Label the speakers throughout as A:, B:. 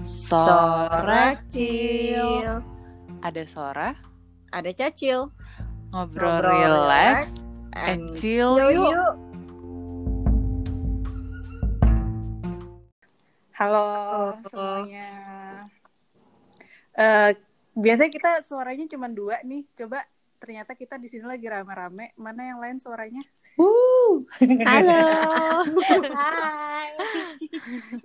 A: Sora Cil. Ada Sora,
B: Ada Cacil.
A: ngobrol, relax, and chill yuk.
C: Halo semuanya. Eh biasanya kita suaranya cuma dua nih. Coba ternyata kita di sini lagi rame-rame. Mana yang lain suaranya?
B: Halo.
C: Hai.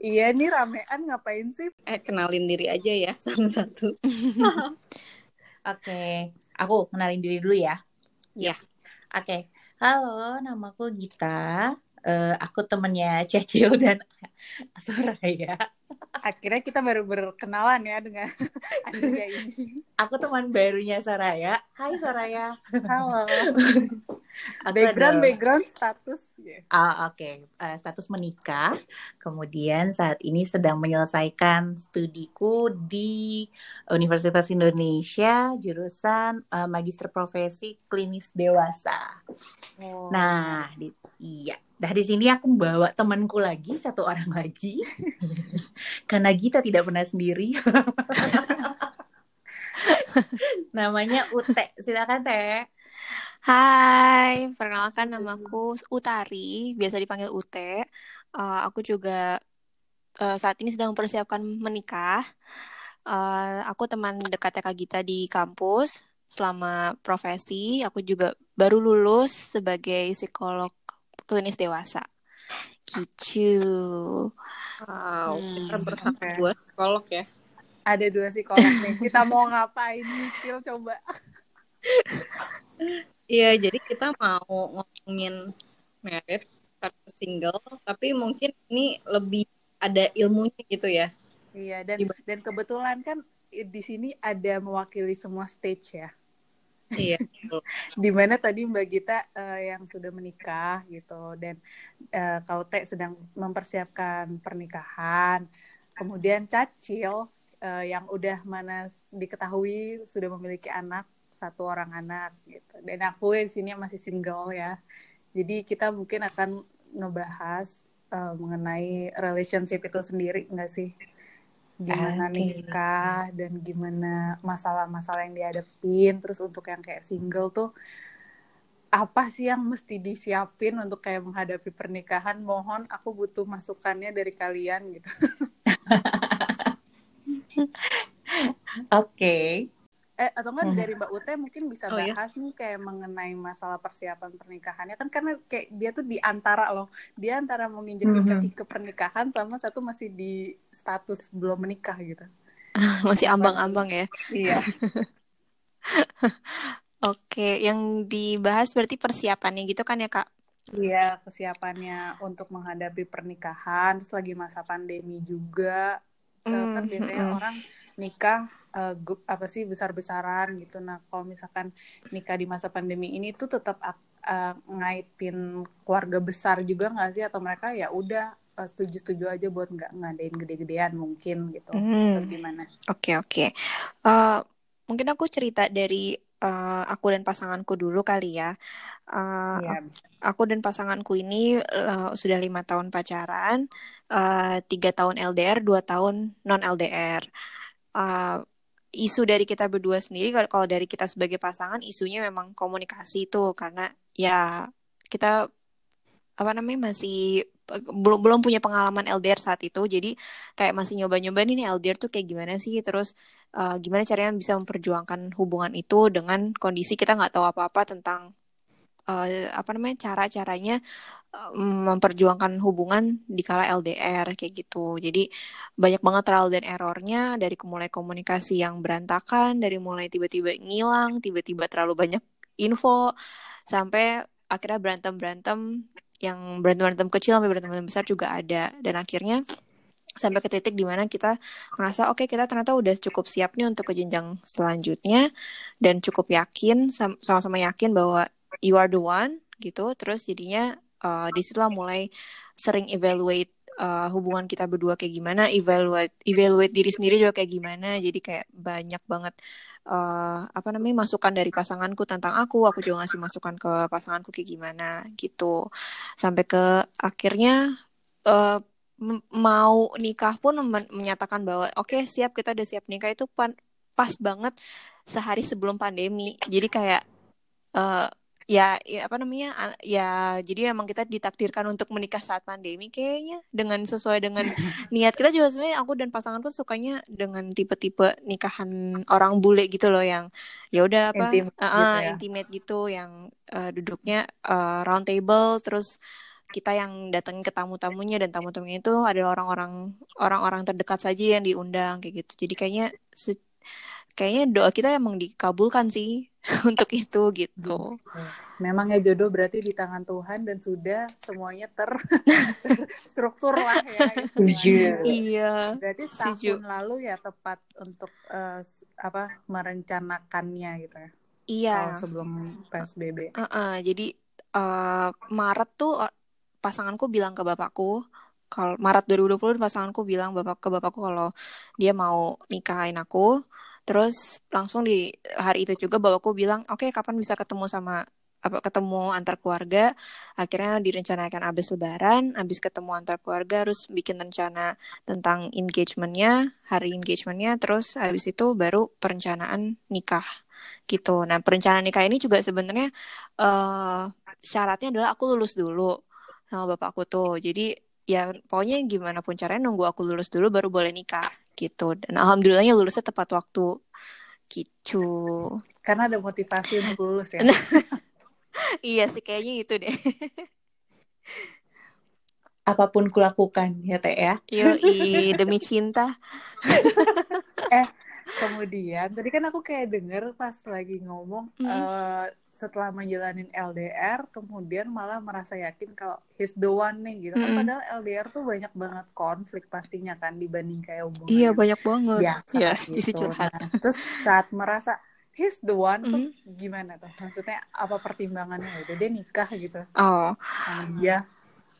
C: iya nih ramean ngapain sih?
B: Eh, kenalin diri aja ya satu-satu.
D: Oke, aku kenalin diri dulu ya.
B: Ya.
D: Oke, halo, namaku Gita. Eh, aku temennya Cecil dan Soraya.
C: Akhirnya kita baru berkenalan ya dengan Aditya ini.
D: Aku teman barunya Soraya. Hai Soraya.
C: Halo. Background
D: adalah-
C: background status. ya.
D: Ah, Oke, Eh, status menikah. Kemudian saat ini sedang menyelesaikan studiku di Universitas Indonesia, jurusan eh, Magister Profesi Klinis Dewasa.
C: Oh.
D: Nah, di, iya. Nah, di sini aku bawa temanku lagi, satu orang lagi. Karena Gita tidak pernah sendiri. Namanya Ute. Silakan, Teh.
E: Hai, perkenalkan namaku Utari, biasa dipanggil Ute. Eh, aku juga eh, saat ini sedang mempersiapkan menikah. Eh, aku teman dekatnya Kak Gita di kampus selama profesi. Aku juga baru lulus sebagai psikolog klinis dewasa. Gitu.
B: Wow,
E: Hmm,
B: kita berhak dua psikolog ya.
C: Ada dua psikolog nih. Kita mau ngapain nih, Cil? Coba.
B: Iya, jadi kita mau ngomongin married versus single, tapi mungkin ini lebih ada ilmunya gitu ya.
C: Iya, dan
B: Gimana?
C: dan kebetulan kan di sini ada mewakili semua stage ya.
B: Iya. Di
C: mana tadi Mbak Gita eh, yang sudah menikah gitu dan eh, Kau Teh sedang mempersiapkan pernikahan. Kemudian Cacil eh, yang udah mana diketahui sudah memiliki anak satu orang anak gitu. Dan aku di sini masih single ya. Jadi kita mungkin akan ngebahas eh, mengenai relationship itu sendiri enggak sih? Gimana
D: Oke.
C: nikah dan gimana masalah-masalah yang dihadapin. Terus untuk yang kayak single tuh apa sih yang mesti disiapin untuk kayak menghadapi pernikahan? Mohon aku butuh masukannya dari kalian gitu.
D: Oke.
C: Eh atau enggak
D: Hmm.
C: dari Mbak Ute mungkin bisa
B: Oh, iya.
C: bahas nih kayak mengenai masalah persiapan pernikahannya kan karena kayak dia tuh di antara loh. Dia antara mau nginjekin kaki ke pernikahan sama satu masih di status belum menikah gitu.
E: Masih ambang-ambang ya.
C: Iya.
E: Oke, yang dibahas berarti persiapannya gitu kan ya, Kak?
C: Iya, kesiapannya untuk menghadapi pernikahan, terus lagi masa pandemi juga. Eh, kan
E: Mm,
C: biasanya
E: mm-mm.
C: orang nikah gu- apa sih besar-besaran gitu. Nah, kalau misalkan nikah di masa pandemi ini tuh tetap eh, ngaitin keluarga besar juga nggak sih? Atau mereka ya udah eh, setuju-setuju aja buat nggak ngadain gede-gedean mungkin gitu.
E: Hmm.
C: Atau gimana?
E: Oke, oke. Eh, mungkin aku cerita dari eh, aku dan pasanganku dulu kali ya. Eh,
C: Iya,
E: aku dan pasanganku ini eh, sudah lima tahun pacaran, tiga tahun LDR, dua tahun non LDR. Eh, isu dari kita berdua sendiri, kalau dari kita sebagai pasangan, isunya memang komunikasi itu karena ya kita apa namanya masih belum belum punya pengalaman LDR saat itu, jadi kayak masih nyoba-nyoba nih LDR tuh kayak gimana sih, terus eh, gimana caranya bisa memperjuangkan hubungan itu dengan kondisi kita nggak tahu apa-apa tentang eh, apa namanya cara-caranya eh, memperjuangkan hubungan di kala LDR kayak gitu. Jadi banyak banget trial dan errornya dari mulai komunikasi yang berantakan, dari mulai tiba-tiba ngilang, tiba-tiba terlalu banyak info, sampai akhirnya berantem-berantem yang berantem-berantem kecil sampai berantem-berantem besar juga ada. Dan akhirnya sampai ke titik di mana kita ngerasa oke kita ternyata udah cukup siap nih untuk ke jenjang selanjutnya dan cukup yakin sam- sama-sama yakin bahwa you are the one gitu. Terus jadinya uh, di situlah mulai sering evaluate uh, hubungan kita berdua kayak gimana evaluate evaluate diri sendiri juga kayak gimana. Jadi kayak banyak banget uh, apa namanya masukan dari pasanganku tentang aku. Aku juga ngasih masukan ke pasanganku kayak gimana gitu. Sampai ke akhirnya uh, mau nikah pun men menyatakan bahwa oke okay, siap kita udah siap nikah. Itu pan pas banget sehari sebelum pandemi. Jadi kayak uh, ya, ya apa namanya ya jadi emang kita ditakdirkan untuk menikah saat pandemi kayaknya dengan sesuai dengan niat kita juga sebenarnya aku dan pasanganku sukanya dengan tipe-tipe nikahan orang bule gitu loh yang ya udah apa intimate, uh, gitu ya. intimate gitu yang uh, duduknya uh, round table terus kita yang datangin ke tamu-tamunya dan tamu-tamunya itu adalah orang-orang orang-orang terdekat saja yang diundang kayak gitu jadi kayaknya kayaknya doa kita emang dikabulkan sih untuk itu gitu.
C: Memang ya jodoh berarti di tangan Tuhan dan sudah semuanya ter struktur lah ya.
E: Gitu iya.
C: Berarti setahun Setuju. lalu ya tepat untuk uh, apa merencanakannya gitu ya.
E: Iya.
C: Kalau sebelum PSBB.
E: Uh -uh, jadi uh, Maret tuh pasanganku bilang ke bapakku kalau Maret 2020 pasanganku bilang bapak ke bapakku kalau dia mau nikahin aku Terus langsung di hari itu juga bapakku bilang, oke okay, kapan bisa ketemu sama apa ketemu antar keluarga. Akhirnya direncanakan abis lebaran, abis ketemu antar keluarga, harus bikin rencana tentang engagementnya, hari engagementnya, terus abis itu baru perencanaan nikah gitu. Nah perencanaan nikah ini juga sebenarnya uh, syaratnya adalah aku lulus dulu sama bapakku tuh. Jadi ya pokoknya gimana pun caranya nunggu aku lulus dulu baru boleh nikah gitu. Dan alhamdulillahnya lulusnya tepat waktu. Gitu.
C: Karena ada motivasi untuk lulus ya.
E: Iya sih kayaknya itu deh.
D: Apa pun kulakukan ya teh ya.
E: Yoi demi cinta.
C: Eh kemudian tadi kan aku kayak denger pas lagi ngomong mm. uh, setelah menjalanin LDR kemudian malah merasa yakin kalau he's the one nih gitu kan mm. padahal LDR tuh banyak banget konflik pastinya kan dibanding kayak hubungan
E: iya banyak banget
C: biasa ya, gitu. jadi curhat nah, terus saat merasa he's the one mm. tuh gimana tuh maksudnya apa pertimbangannya ya udah dia nikah gitu
E: oh
C: sama dia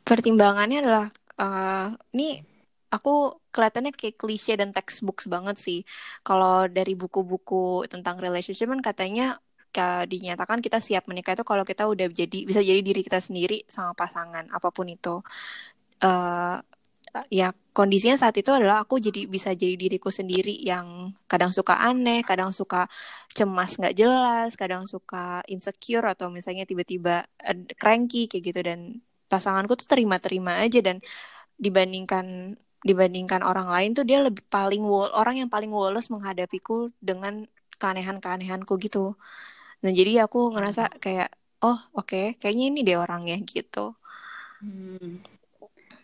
E: pertimbangannya adalah uh, ini aku kelihatannya kayak klise dan textbooks banget sih. Kalau dari buku-buku tentang relationship kan katanya ketika dinyatakan kita siap menikah itu kalau kita udah jadi bisa jadi diri kita sendiri sama pasangan apa pun itu uh, ya kondisinya saat itu adalah aku jadi bisa jadi diriku sendiri yang kadang suka aneh, kadang suka cemas nggak jelas, kadang suka insecure atau misalnya tiba-tiba uh, cranky kayak gitu dan pasanganku tuh terima-terima aja dan dibandingkan dibandingkan orang lain tuh dia lebih paling orang yang paling woles menghadapiku dengan keanehan-keanehanku gitu. Nah jadi aku ngerasa kayak oh oke okay, kayaknya ini deh orangnya gitu.
C: Hmm.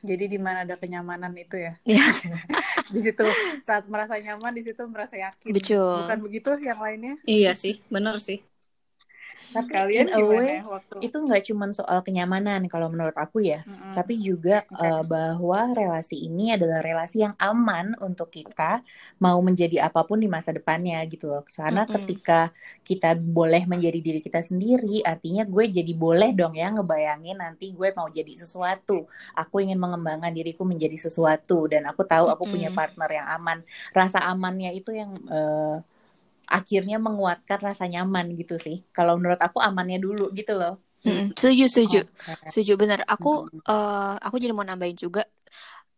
C: Jadi di mana ada kenyamanan itu ya? Iya. di situ saat merasa nyaman di situ merasa yakin.
E: Betul.
C: Bukan begitu yang lainnya?
B: Iya sih, benar sih.
D: Tapi kalian away waktu... itu nggak cuma soal kenyamanan kalau menurut aku ya, mm-hmm. tapi juga okay. uh, eh, bahwa relasi ini adalah relasi yang aman untuk kita mau menjadi apa pun di masa depannya gitu loh. Karena mm-hmm. ketika kita boleh menjadi diri kita sendiri, artinya gue jadi boleh dong ya ngebayangin nanti gue mau jadi sesuatu. Aku ingin mengembangkan diriku menjadi sesuatu dan aku tahu aku mm-hmm. punya partner yang aman. Rasa amannya itu yang uh, akhirnya menguatkan rasa nyaman gitu sih. Kalau menurut aku amannya dulu gitu loh.
E: Hmm, setuju, setuju, okay. setuju benar. Aku, hmm. uh, aku jadi mau nambahin juga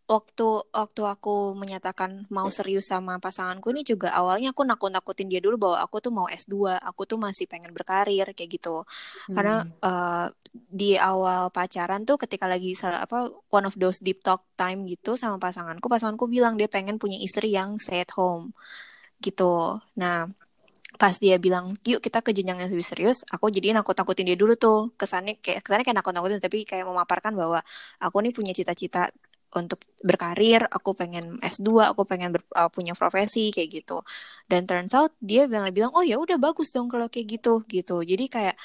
E: waktu waktu aku menyatakan mau serius sama pasanganku ini juga awalnya aku nakut-nakutin dia dulu bahwa aku tuh mau S2, aku tuh masih pengen berkarir kayak gitu. Hmm. Karena uh, di awal pacaran tuh ketika lagi salah apa one of those deep talk time gitu sama pasanganku, pasanganku bilang dia pengen punya istri yang stay at home gitu. Nah, pas dia bilang yuk kita ke jenjang yang lebih serius aku jadi nakut nakutin dia dulu tuh. Kesannya kayak kesannya kayak nakut nakutin tapi kayak memaparkan bahwa aku nih punya cita-cita untuk berkarir aku pengen S2 aku pengen ber, uh, punya profesi kayak gitu. Dan turns out dia bilang bilang oh ya udah bagus dong kalau kayak gitu gitu. Jadi kayak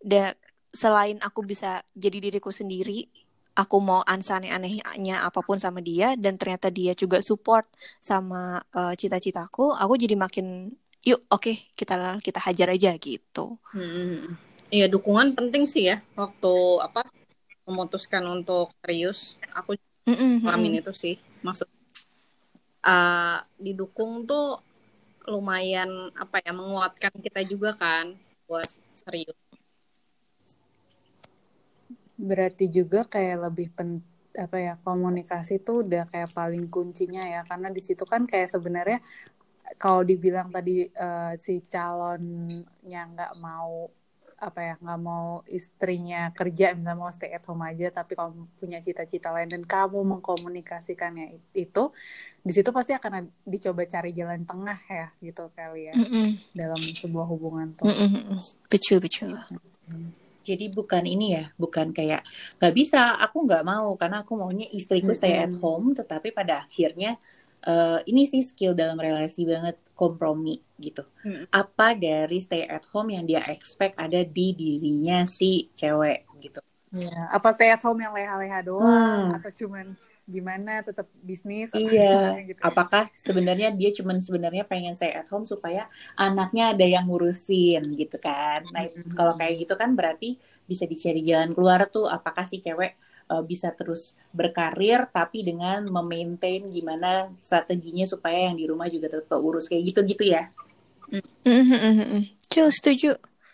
E: da, selain aku bisa jadi diriku sendiri aku mau ansane anehnya apa pun sama dia dan ternyata dia juga support sama uh, cita-citaku aku jadi makin yuk oke okay, kita kita hajar aja gitu.
B: Hmm. iya dukungan penting sih ya waktu apa memutuskan untuk serius. Aku mm ngalamin itu sih maksud uh, didukung tuh lumayan apa ya menguatkan kita juga kan buat serius.
C: Berarti juga kayak lebih pen apa ya komunikasi tuh udah kayak paling kuncinya ya karena di situ kan kayak sebenarnya kalau dibilang tadi uh, si calonnya nggak mau apa ya nggak mau istrinya kerja misalnya mau stay at home aja tapi kamu punya cita-cita lain dan kamu mengkomunikasikannya itu di situ pasti akan dicoba cari jalan tengah ya gitu kali ya mm -mm. dalam sebuah hubungan tuh mm
E: -mm. betul betul
D: jadi bukan ini ya bukan kayak nggak bisa aku nggak mau karena aku maunya istriku stay at home tetapi pada akhirnya uh, ini sih skill dalam relasi banget kompromi gitu. Hmm. Apa dari stay at home yang dia expect ada di dirinya si cewek gitu.
C: Ya, apa stay at home yang leha-leha doang hmm. atau cuman gimana tetap bisnis
D: iya gitu apakah sebenarnya dia cuman sebenarnya pengen stay at home supaya anaknya ada yang ngurusin gitu kan nah hmm. kalau kayak gitu kan berarti bisa dicari jalan keluar tuh apakah si cewek uh, bisa terus berkarir tapi dengan memaintain gimana strateginya supaya yang di rumah juga tetap urus kayak gitu-gitu ya.
E: Cil setuju.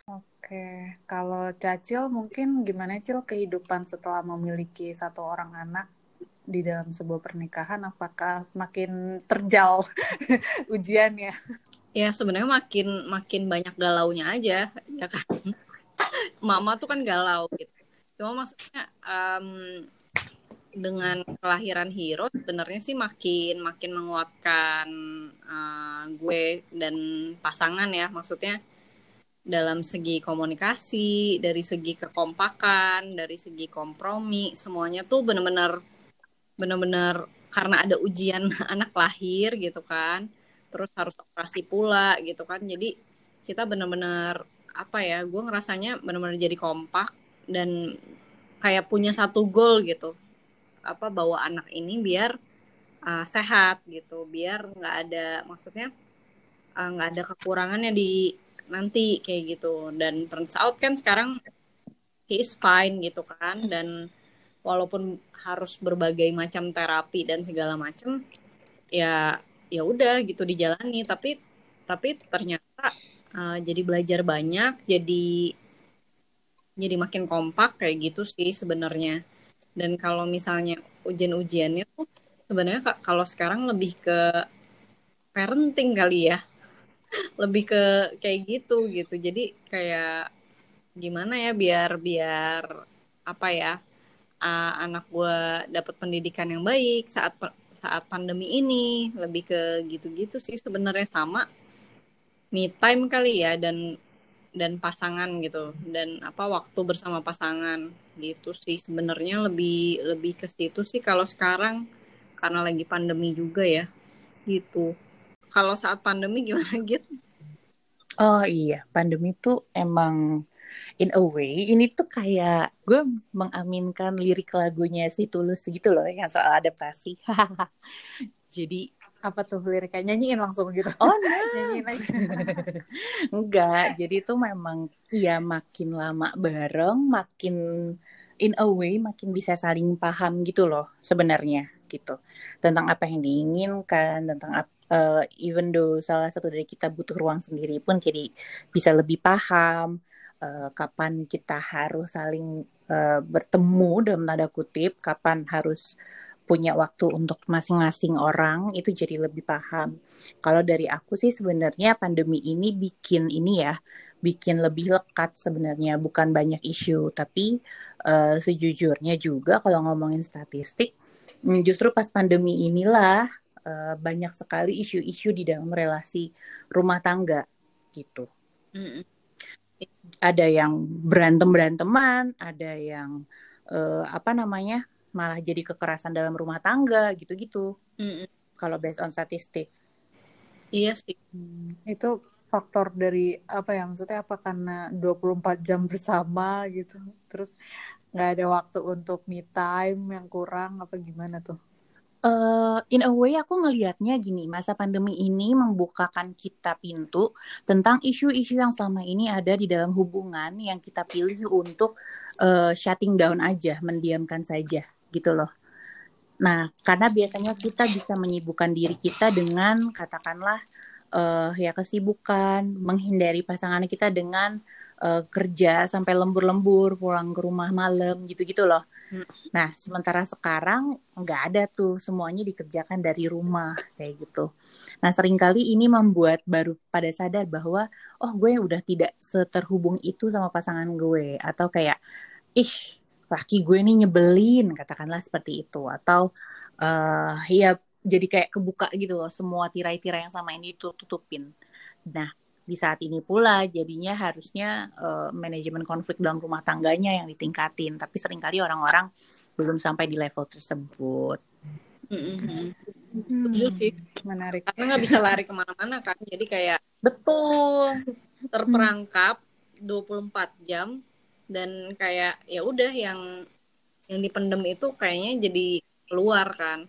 C: Oke, kalau Cacil mungkin gimana Cil kehidupan setelah memiliki satu orang anak di dalam sebuah pernikahan apakah makin terjal ujiannya?
B: Ya sebenarnya makin makin banyak galaunya aja ya kan. Mama tuh kan galau gitu cuma maksudnya um, dengan kelahiran hero sebenarnya sih makin makin menguatkan uh, gue dan pasangan ya. Maksudnya dalam segi komunikasi dari segi kekompakan dari segi kompromi semuanya tuh bener-bener bener-bener karena ada ujian anak lahir gitu kan. Terus harus operasi pula gitu kan. Jadi kita bener-bener apa ya gue ngerasanya bener-bener jadi kompak dan kayak punya satu goal gitu. Apa bawa anak ini biar uh, sehat gitu. Biar nggak ada maksudnya uh, nggak uh, ada kekurangannya di nanti kayak gitu. Dan turns out kan sekarang he is fine gitu kan. Dan walaupun harus berbagai macam terapi dan segala macam ya ya udah gitu dijalani. Tapi tapi ternyata uh, jadi belajar banyak jadi jadi makin kompak kayak gitu sih sebenarnya. Dan kalau misalnya ujian-ujiannya tuh sebenarnya kalau sekarang lebih ke parenting kali ya. Lebih ke kayak gitu gitu. Jadi kayak gimana ya biar biar apa ya uh, anak gue dapat pendidikan yang baik saat saat pandemi ini. Lebih ke gitu-gitu sih sebenarnya sama me time kali ya dan dan pasangan gitu. Dan apa waktu bersama pasangan gitu sih. Sebenarnya lebih lebih ke situ sih kalau sekarang karena lagi pandemi juga ya gitu. Kalau saat pandemi gimana gitu
D: oh iya. Pandemi tuh emang in a way ini tuh kayak gue mengaminkan lirik lagunya si Tulus gitu loh yang soal adaptasi. Jadi
C: apa tuh liriknya nyanyiin langsung gitu.
D: Oh nah nyanyiin aja enggak jadi itu memang iya makin lama bareng makin in a way makin bisa saling paham gitu loh sebenarnya gitu. Tentang apa yang diinginkan tentang uh, even though salah satu dari kita butuh ruang sendiri pun jadi bisa lebih paham uh, kapan kita harus saling uh, bertemu dalam tanda kutip kapan harus punya waktu untuk masing-masing orang itu jadi lebih paham. Kalau dari aku sih sebenarnya pandemi ini bikin ini ya, bikin lebih lekat sebenarnya bukan banyak isu, tapi uh, sejujurnya juga kalau ngomongin statistik, mm, justru pas pandemi inilah uh, banyak sekali isu-isu di dalam relasi rumah tangga gitu. Mm. Ada yang berantem beranteman, ada yang uh, apa namanya malah jadi kekerasan dalam rumah tangga gitu-gitu. Mm Kalau based on statistik.
B: Iya sih.
C: Hmm, itu faktor dari apa ya maksudnya apa karena 24 jam bersama gitu. Terus nggak ada waktu untuk me time yang kurang apa gimana tuh?
D: Uh, in a way aku ngelihatnya gini, masa pandemi ini membukakan kita pintu tentang isu-isu yang selama ini ada di dalam hubungan yang kita pilih untuk uh, shutting down aja, mendiamkan saja gitu loh. Nah, karena biasanya kita bisa menyibukkan diri kita dengan katakanlah uh, ya kesibukan, menghindari pasangan kita dengan uh, kerja sampai lembur-lembur, pulang ke rumah malam gitu-gitu loh. Hmm. Nah, sementara sekarang nggak ada tuh semuanya dikerjakan dari rumah kayak gitu. Nah, sering kali ini membuat baru pada sadar bahwa oh gue udah tidak seterhubung itu sama pasangan gue atau kayak ih laki gue nih nyebelin katakanlah seperti itu. Atau uh, ya jadi kayak kebuka gitu loh semua tirai-tirai yang sama ini tutupin. Nah, di saat ini pula jadinya harusnya uh, manajemen konflik dalam rumah tangganya yang ditingkatin. Tapi sering kali orang-orang belum sampai di level tersebut.
B: Mm-hmm. hmm, menarik. Karena nggak bisa lari ke mana-mana kan. Jadi kayak
D: betul.
B: terperangkap 24 jam dan kayak ya udah yang yang dipendem itu kayaknya jadi keluar kan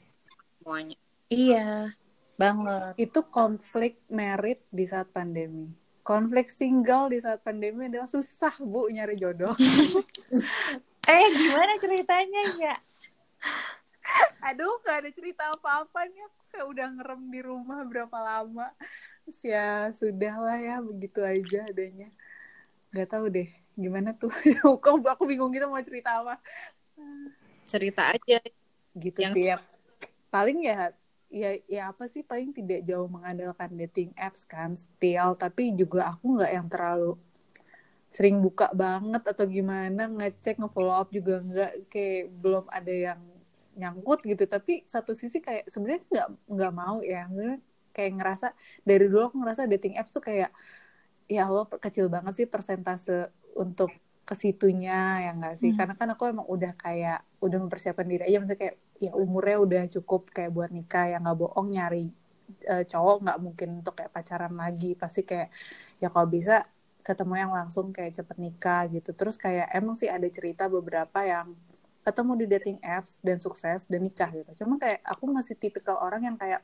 B: semuanya
D: iya banget.
C: Itu konflik merit di saat pandemi. Konflik single di saat pandemi adalah susah bu nyari jodoh.
D: eh gimana ceritanya ya?
C: Aduh gak ada cerita apa-apa nih. Aku kayak udah ngerem di rumah berapa lama. Terus ya sudah lah ya begitu aja adanya. Gak tahu deh gimana tuh. Kok aku bingung gitu mau cerita apa.
B: Cerita aja.
C: Gitu yang sih ya. Paling ya ya ya apa sih paling tidak jauh mengandalkan dating apps kan still tapi juga aku nggak yang terlalu sering buka banget atau gimana ngecek ngefollow up juga nggak kayak belum ada yang nyangkut gitu tapi satu sisi kayak sebenarnya nggak nggak mau ya sebenarnya kayak ngerasa dari dulu aku ngerasa dating apps tuh kayak ya Allah kecil banget sih persentase untuk ke situnya ya nggak sih? Hmm. karena kan aku emang udah kayak udah mempersiapkan diri aja. Maksudnya kayak ya umurnya udah cukup kayak buat nikah yang nggak bohong nyari uh, cowok nggak mungkin untuk kayak pacaran lagi. Pasti kayak ya kalau bisa ketemu yang langsung kayak cepet nikah gitu. Terus kayak emang sih ada cerita beberapa yang ketemu di dating apps dan sukses dan nikah gitu. Cuma kayak aku masih tipikal orang yang kayak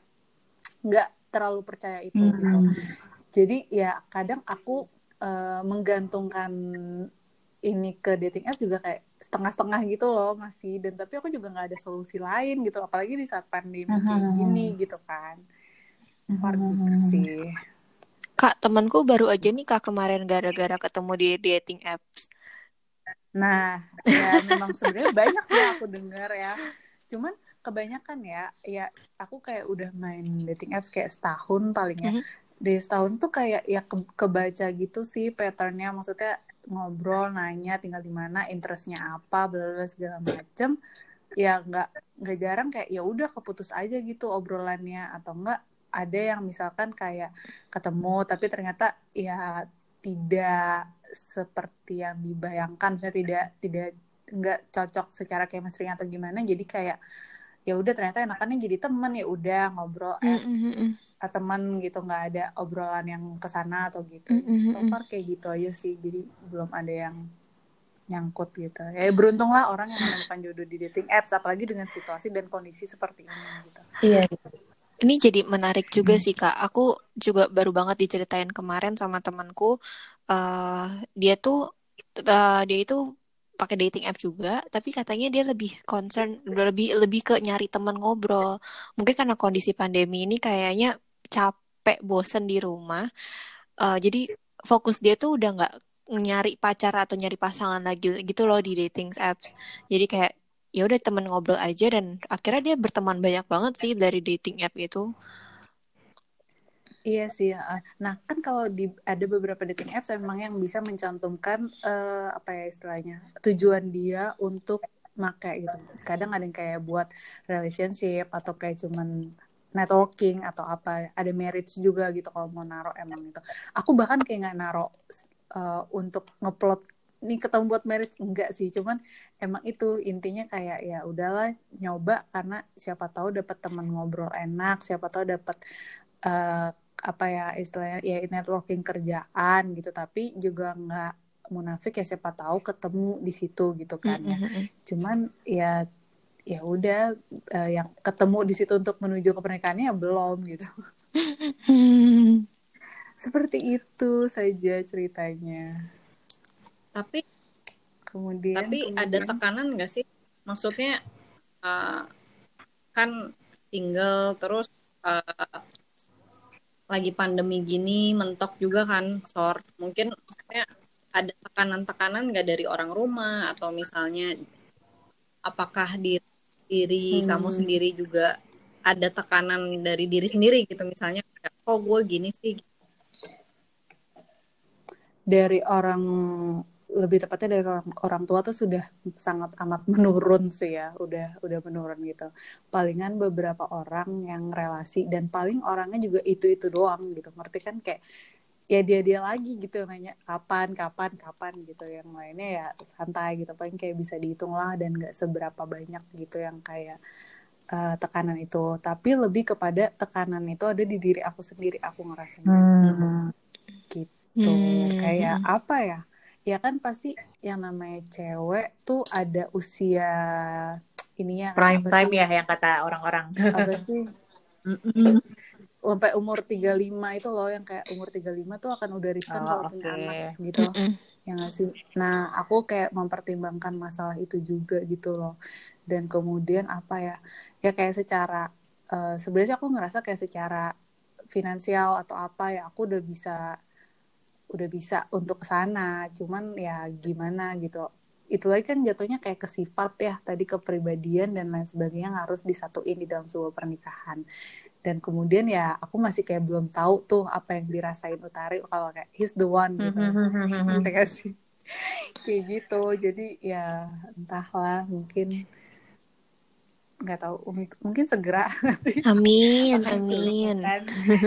C: nggak terlalu percaya itu mm -hmm. gitu jadi ya kadang aku uh, menggantungkan ini ke dating apps juga kayak setengah-setengah gitu loh masih dan tapi aku juga nggak ada solusi lain gitu apalagi di saat pandemi uh -huh. kayak gini gitu kan uh -huh. gitu sih
E: kak temanku baru aja nih kak kemarin gara-gara ketemu di dating apps
C: nah ya memang sebenarnya banyak sih aku dengar ya cuman kebanyakan ya ya aku kayak udah main dating apps kayak setahun paling ya uh -huh. Di setahun tuh kayak ya ke kebaca gitu sih patternnya. Maksudnya ngobrol nanya tinggal di mana interestnya apa bla segala macem. Ya nggak nggak jarang kayak ya udah keputus aja gitu obrolannya. Atau enggak ada yang misalkan kayak ketemu tapi ternyata ya tidak seperti yang dibayangkan. Saya tidak tidak nggak cocok secara chemistry atau gimana. Jadi kayak ya udah ternyata enakannya jadi temen ya udah ngobrol es mm -hmm. teman gitu nggak ada obrolan yang ke sana atau gitu mm -hmm. so far kayak gitu aja sih jadi belum ada yang nyangkut gitu ya beruntung lah orang yang menemukan jodoh di dating apps apalagi dengan situasi dan kondisi seperti ini gitu
E: iya ini jadi menarik juga hmm. sih kak aku juga baru banget diceritain kemarin sama temanku uh, dia tuh uh, dia itu pakai dating app juga tapi katanya dia lebih concern lebih lebih ke nyari teman ngobrol. Mungkin karena kondisi pandemi ini kayaknya capek bosen di rumah. Uh, jadi fokus dia tuh udah nggak nyari pacar atau nyari pasangan lagi gitu loh di dating apps. Jadi kayak ya udah temen ngobrol aja dan akhirnya dia berteman banyak banget sih dari dating app itu
C: Iya sih. Nah, kan kalau di ada beberapa dating apps memang yang bisa mencantumkan uh, apa ya istilahnya tujuan dia untuk make gitu. Kadang ada yang kayak buat relationship atau kayak cuman networking atau apa. Ada marriage juga gitu kalau mau naro emang itu. Aku bahkan kayak nggak naro uh, untuk ngeplot nih ketemu buat marriage enggak sih cuman emang itu intinya kayak ya udahlah nyoba karena siapa tahu dapat teman ngobrol enak siapa tahu dapat uh, apa ya istilahnya ya networking kerjaan gitu tapi juga nggak munafik ya siapa tahu ketemu di situ gitu kan ya. Cuman ya ya udah uh, yang ketemu di situ untuk menuju ke pernikahannya ya belum gitu. Seperti itu saja ceritanya.
B: Tapi kemudian tapi kemudian... ada tekanan nggak sih? Maksudnya uh, kan tinggal terus uh, lagi pandemi gini mentok juga kan sor. Mungkin maksudnya ada tekanan-tekanan nggak dari orang rumah? Atau misalnya apakah di diri hmm. kamu sendiri juga ada tekanan dari diri sendiri gitu? Misalnya kok gue gini sih.
C: Dari orang lebih tepatnya dari orang, orang tua tuh sudah sangat amat menurun sih ya udah udah menurun gitu. Palingan beberapa orang yang relasi dan paling orangnya juga itu itu doang gitu. Ngerti kan? Kayak ya dia dia lagi gitu nanya kapan kapan kapan gitu. Yang lainnya ya santai gitu paling kayak bisa dihitung lah dan nggak seberapa banyak gitu yang kayak uh, tekanan itu. Tapi lebih kepada tekanan itu ada di diri aku sendiri aku ngerasanya. Hmm. gitu. Hmm. kayak apa ya ya kan pasti yang namanya cewek tuh ada usia ininya
D: prime time sih? ya yang kata orang-orang.
C: Apa sih? Sampai umur 35 itu loh yang kayak umur 35 tuh akan udah riskan oh, kalau okay. punya anak gitu. Mm -mm. yang ngasih nah aku kayak mempertimbangkan masalah itu juga gitu loh. Dan kemudian apa ya? Ya kayak secara uh, sebenarnya aku ngerasa kayak secara finansial atau apa ya aku udah bisa udah bisa untuk ke sana cuman ya gimana gitu. Itu lagi kan jatuhnya kayak ke sifat ya tadi kepribadian dan lain sebagainya yang harus disatuin di dalam sebuah pernikahan. Dan kemudian ya aku masih kayak belum tahu tuh apa yang dirasain Utari kalau kayak he's the one gitu. Nanti kasih kayak gitu. Jadi ya entahlah mungkin nggak tahu. Mungkin segera.
E: Amin amin.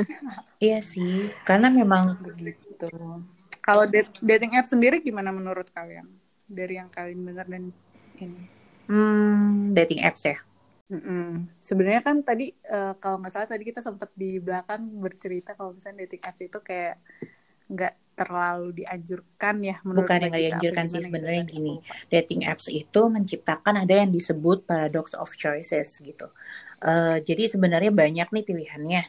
D: iya sih. Karena memang
C: begitu gitu. Kalau dating app sendiri gimana menurut kalian? Dari yang kalian dengar dan ini.
D: Hmm, dating apps ya.
C: Mm -mm. Sebenarnya kan tadi uh, kalau nggak salah tadi kita sempat di belakang bercerita kalau misalnya dating apps itu kayak nggak terlalu dianjurkan ya
D: menurut Bukan yang nggak dianjurkan sih sebenarnya gitu, gini. Dating apps itu menciptakan ada yang disebut paradox of choices gitu. Uh, jadi sebenarnya banyak nih pilihannya.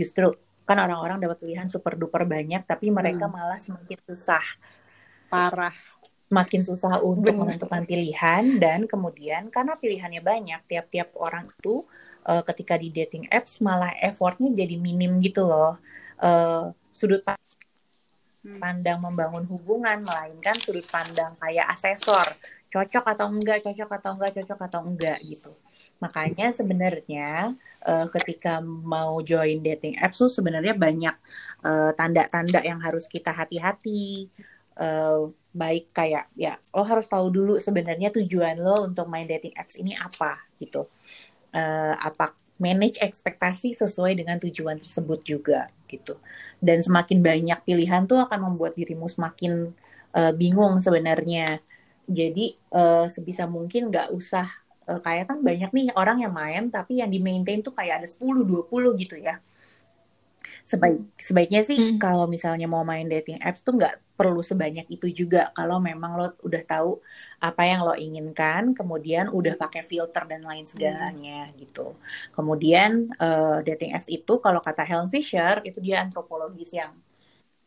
D: Justru kan orang-orang dapat pilihan super duper banyak tapi mereka hmm. malah semakin susah
C: parah
D: makin susah untuk Bener. menentukan pilihan dan kemudian karena pilihannya banyak tiap-tiap orang itu uh, ketika di dating apps malah effortnya jadi minim gitu loh uh, sudut hmm. pandang membangun hubungan melainkan sudut pandang kayak asesor cocok atau enggak cocok atau enggak cocok atau enggak gitu Makanya sebenarnya uh, ketika mau join dating apps tuh sebenarnya banyak eh, tanda-tanda uh, yang harus kita hati-hati. Uh, baik kayak ya lo harus tahu dulu sebenarnya tujuan lo untuk main dating apps ini apa gitu. Uh, apa manage ekspektasi sesuai dengan tujuan tersebut juga gitu. Dan semakin banyak pilihan tuh akan membuat dirimu semakin uh, bingung sebenarnya. Jadi uh, sebisa mungkin nggak usah uh, kayak kan banyak nih orang yang main tapi yang di maintain tuh kayak ada 10 20 gitu ya. Sebaik sebaiknya sih hmm. kalau misalnya mau main dating apps tuh nggak perlu sebanyak itu juga kalau memang lo udah tahu apa yang lo inginkan, kemudian udah pakai filter dan lain segalanya hmm. gitu. Kemudian uh, dating apps itu kalau kata Helen Fisher itu dia antropologis yang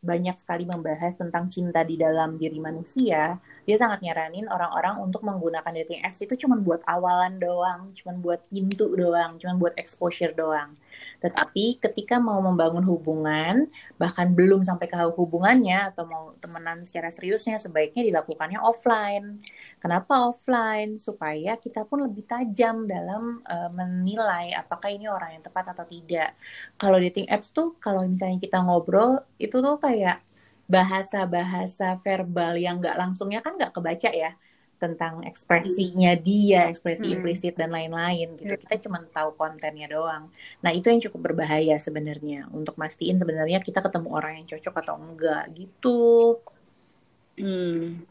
D: banyak sekali membahas tentang cinta di dalam diri manusia, dia sangat nyaranin orang-orang untuk menggunakan dating apps itu cuma buat awalan doang, cuma buat pintu doang, cuma buat exposure doang. Tetapi ketika mau membangun hubungan, bahkan belum sampai ke hubungannya atau mau temenan secara seriusnya, sebaiknya dilakukannya offline. Kenapa offline? Supaya kita pun lebih tajam dalam uh, menilai apakah ini orang yang tepat atau tidak. Kalau dating apps tuh, kalau misalnya kita ngobrol, itu tuh kayak bahasa-bahasa verbal yang nggak langsungnya kan nggak kebaca ya tentang ekspresinya dia, ekspresi hmm. implisit dan lain-lain gitu. Iya. Kita cuma tahu kontennya doang. Nah, itu yang cukup berbahaya sebenarnya untuk mastiin sebenarnya kita ketemu orang yang cocok atau enggak gitu.
C: Hmm.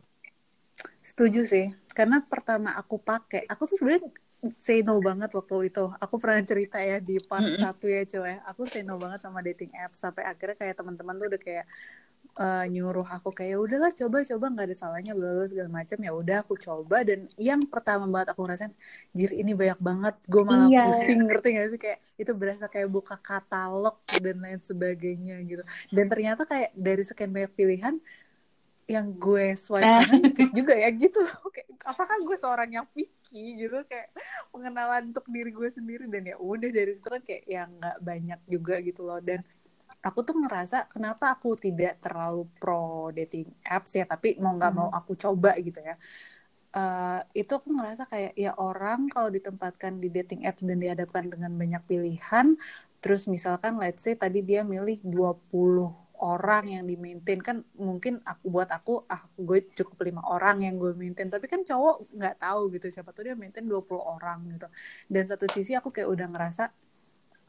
C: Setuju sih. Karena pertama aku pakai, aku tuh sebenarnya say no banget waktu itu. Aku pernah cerita ya di part mm -hmm. satu ya, Cile. Aku say no banget sama dating apps sampai akhirnya kayak teman-teman tuh udah kayak uh, nyuruh aku kayak ya udahlah coba-coba nggak ada salahnya bla segala macam ya udah aku coba dan yang pertama banget aku ngerasain jir ini banyak banget gue malah iya. pusing ngerti gak sih kayak itu berasa kayak buka katalog dan lain sebagainya gitu dan ternyata kayak dari sekian banyak pilihan yang gue swipe kanan juga ya gitu Oke, apakah gue seorang yang picky gitu kayak pengenalan untuk diri gue sendiri. Dan ya udah dari situ kan kayak yang nggak banyak juga gitu loh. Dan aku tuh ngerasa kenapa aku tidak terlalu pro dating apps ya tapi mau nggak hmm. mau aku coba gitu ya. Uh, itu aku ngerasa kayak ya orang kalau ditempatkan di dating apps dan dihadapkan dengan banyak pilihan terus misalkan let's say tadi dia milih 20 orang yang di maintain kan mungkin aku buat aku ah gue cukup lima orang yang gue maintain. Tapi kan cowok nggak tahu gitu siapa tuh dia maintain 20 orang gitu. Dan satu sisi aku kayak udah ngerasa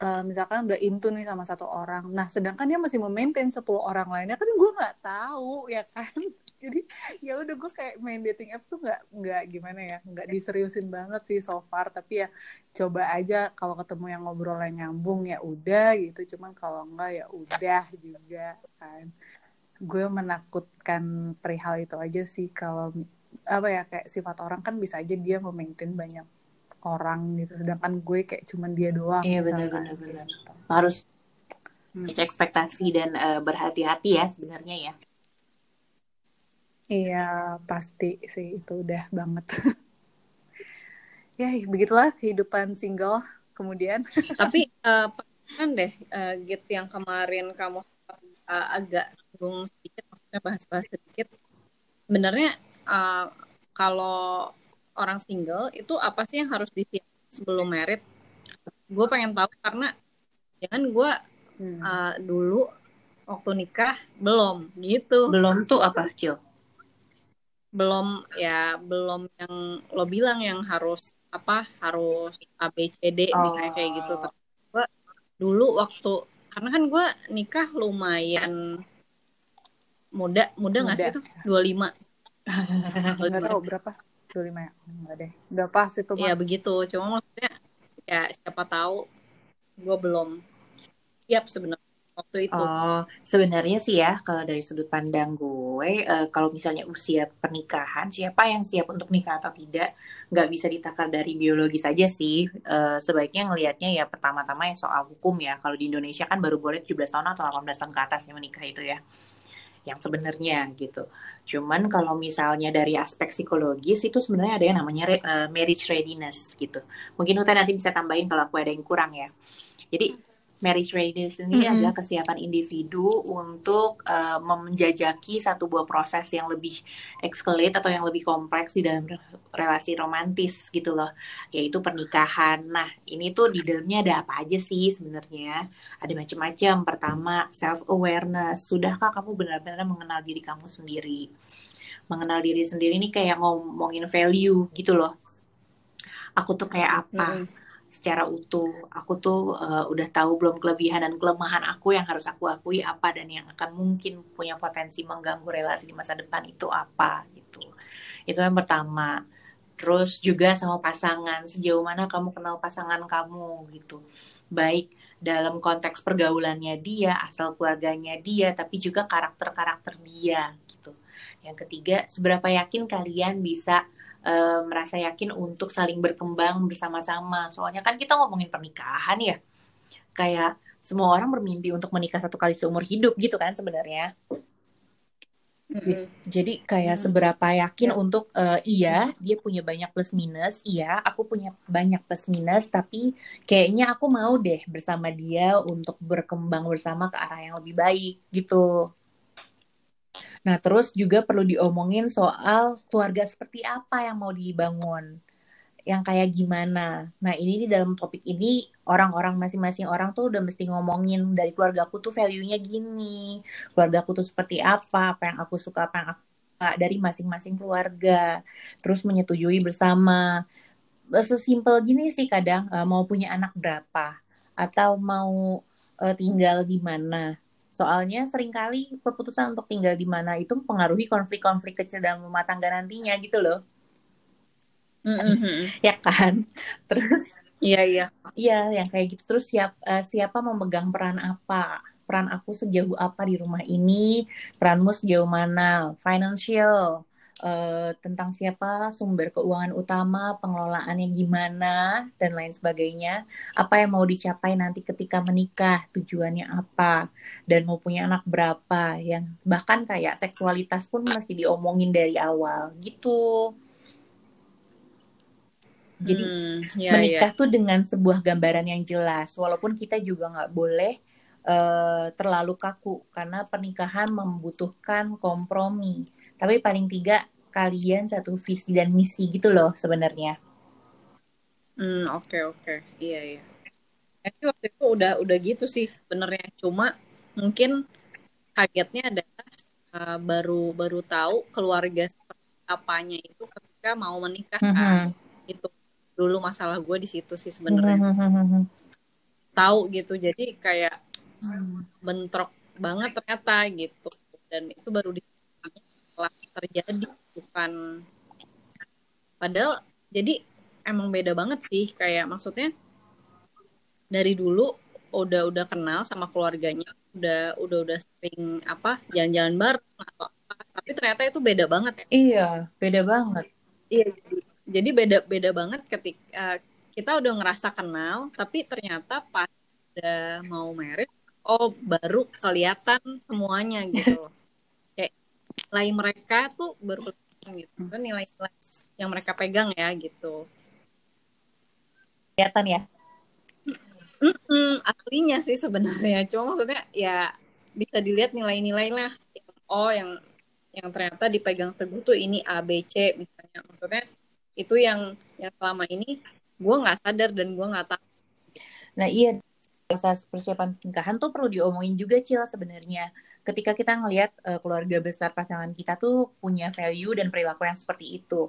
C: uh, misalkan udah into nih sama satu orang. Nah sedangkan dia masih memaintain 10 orang lainnya kan gue nggak tahu ya kan jadi ya udah gue kayak main dating apps tuh nggak nggak gimana ya nggak diseriusin banget sih so far. Tapi ya coba aja kalau ketemu yang ngobrol yang nyambung ya udah gitu. Cuman kalau enggak ya udah juga kan. Gue menakutkan perihal itu aja sih. Kalau apa ya kayak sifat orang kan bisa aja dia memaintain banyak orang gitu. Sedangkan gue kayak cuman dia doang
D: iya benar-benar gitu. harus hmm. ekspektasi dan uh, berhati-hati ya sebenarnya ya
C: Iya, pasti sih itu udah banget. ya, begitulah kehidupan single kemudian.
B: Tapi uh, kan deh, uh, Git yang kemarin kamu uh, agak singgung sedikit, maksudnya bahas-bahas sedikit. Sebenarnya uh, kalau orang single itu apa sih yang harus disiapkan sebelum merit? Gue pengen tahu karena jangan gue hmm. uh, dulu waktu nikah belum gitu.
D: Belum tuh apa, Cil?
B: Belum ya belum yang lo bilang yang harus apa harus A B C D oh. misalnya kayak gitu. Tapi gue dulu waktu karena kan gue nikah lumayan muda muda nggak sih itu? dua lima.
C: Nggak tahu berapa dua lima ya? Nggak deh. Udah pas itu
B: ya begitu. Cuma maksudnya ya siapa tahu gue belum siap sebenarnya waktu itu.
D: Oh, sebenarnya sih ya kalau dari sudut pandang gue, uh, kalau misalnya usia pernikahan, siapa yang siap untuk nikah atau tidak, nggak bisa ditakar dari biologi saja sih. Uh, sebaiknya ngelihatnya ya pertama-tama ya soal hukum ya. Kalau di Indonesia kan baru boleh 17 tahun atau 18 tahun ke atas yang menikah itu ya yang sebenarnya gitu. Cuman kalau misalnya dari aspek psikologis itu sebenarnya ada yang namanya uh, marriage readiness gitu. Mungkin Uta nanti bisa tambahin kalau aku ada yang kurang ya. Jadi marriage readiness ini mm-hmm. adalah kesiapan individu untuk uh, menjajaki satu buah proses yang lebih escalate atau yang lebih kompleks di dalam relasi romantis gitu loh, yaitu pernikahan. Nah, ini tuh di dalamnya ada apa aja sih sebenarnya? Ada macam-macam. Pertama, self awareness. Sudahkah kamu benar-benar mengenal diri kamu sendiri? Mengenal diri sendiri ini kayak ngomongin value gitu loh. Aku tuh kayak apa? Mm-hmm secara utuh. Aku tuh uh, udah tahu belum kelebihan dan kelemahan aku yang harus aku akui apa dan yang akan mungkin punya potensi mengganggu relasi di masa depan itu apa gitu. Itu yang pertama. Terus juga sama pasangan, sejauh mana kamu kenal pasangan kamu gitu. Baik dalam konteks pergaulannya dia, asal keluarganya dia, tapi juga karakter-karakter dia gitu. Yang ketiga, seberapa yakin kalian bisa uh, merasa yakin untuk saling berkembang bersama-sama. Soalnya kan kita ngomongin pernikahan ya, kayak semua orang bermimpi untuk menikah satu kali seumur hidup gitu kan sebenarnya. Mm-hmm. Jadi kayak mm-hmm. seberapa yakin yeah. untuk uh, iya dia punya banyak plus minus, iya aku punya banyak plus minus, tapi kayaknya aku mau deh bersama dia untuk berkembang bersama ke arah yang lebih baik gitu. Nah, terus juga perlu diomongin soal keluarga seperti apa yang mau dibangun. Yang kayak gimana. Nah, ini di dalam topik ini orang-orang masing-masing orang tuh udah mesti ngomongin dari keluarga aku tuh value-nya gini. Keluarga aku tuh seperti apa, apa yang aku suka, apa yang aku dari masing-masing keluarga. Terus menyetujui bersama. Sesimpel gini sih kadang eh, mau punya anak berapa atau mau uh, tinggal di mana Soalnya sering kali keputusan untuk tinggal di mana itu mempengaruhi konflik-konflik kecil dalam rumah tangga nantinya gitu loh. Mm-hmm. ya kan? Terus
B: Iya iya.
D: Iya, yang kayak gitu terus siap uh, siapa memegang peran apa? Peran aku sejauh apa di rumah ini? Peranmu sejauh mana? Financial, uh, tentang siapa sumber keuangan utama, pengelolaannya gimana, dan lain sebagainya. Apa yang mau dicapai nanti ketika menikah, tujuannya apa, dan mau punya anak berapa, yang bahkan kayak seksualitas pun mesti diomongin dari awal gitu. Jadi hmm, ya, menikah ya. tuh dengan sebuah gambaran yang jelas, walaupun kita juga nggak boleh uh, terlalu kaku karena pernikahan membutuhkan kompromi. Tapi paling tiga kalian satu visi dan misi gitu loh sebenarnya.
B: Hmm oke okay, oke okay. iya iya. Jadi waktu itu udah udah gitu sih sebenarnya cuma mungkin kagetnya adalah uh, baru baru tahu keluarga apanya itu ketika mau menikah kan mm -hmm. itu dulu masalah gue di situ sih sebenarnya mm -hmm. tahu gitu jadi kayak bentrok banget ternyata gitu. Dan itu baru di setelah terjadi bukan padahal jadi emang beda banget sih kayak maksudnya dari dulu udah udah kenal sama keluarganya udah udah udah sering apa jalan-jalan bareng atau apa tapi ternyata itu beda banget.
D: Iya beda banget.
B: Iya jadi beda beda banget ketika uh, kita udah ngerasa kenal tapi ternyata pas udah mau merit oh baru kelihatan semuanya gitu. Kayak nilai mereka tuh baru kelihatan gitu. Kan nilai-nilai yang mereka pegang ya gitu.
D: Kelihatan ya?
B: Mm-mm, aslinya sih sebenarnya. Cuma maksudnya ya bisa dilihat nilai-nilai lah oh yang yang ternyata dipegang teguh tuh ini A B C misalnya. Maksudnya itu yang yang selama ini gue nggak sadar dan gue nggak tahu.
D: Nah iya proses persiapan pernikahan tuh perlu diomongin juga Cil sebenarnya. Ketika kita ngelihat uh, keluarga besar pasangan kita tuh punya value dan perilaku yang seperti itu.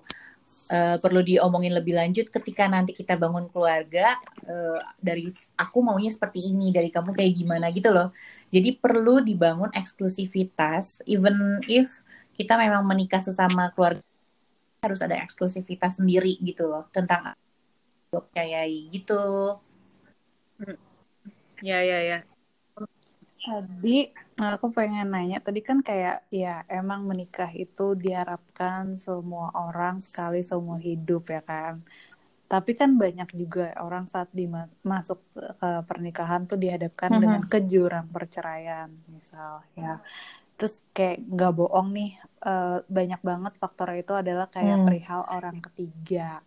D: Uh, perlu diomongin lebih lanjut ketika nanti kita bangun keluarga uh, dari aku maunya seperti ini dari kamu kayak gimana gitu loh jadi perlu dibangun eksklusivitas even if kita memang menikah sesama keluarga harus ada eksklusivitas sendiri gitu loh tentang percayai gitu.
B: Ya, ya, ya.
C: Tadi aku pengen nanya, tadi kan kayak ya emang menikah itu diharapkan semua orang sekali seumur hidup ya kan. Tapi kan banyak juga orang saat dimasuk ke pernikahan tuh dihadapkan uh -huh. dengan kejurang perceraian misal ya. Terus kayak nggak bohong nih, uh, banyak banget faktor itu adalah kayak hmm. perihal orang ketiga.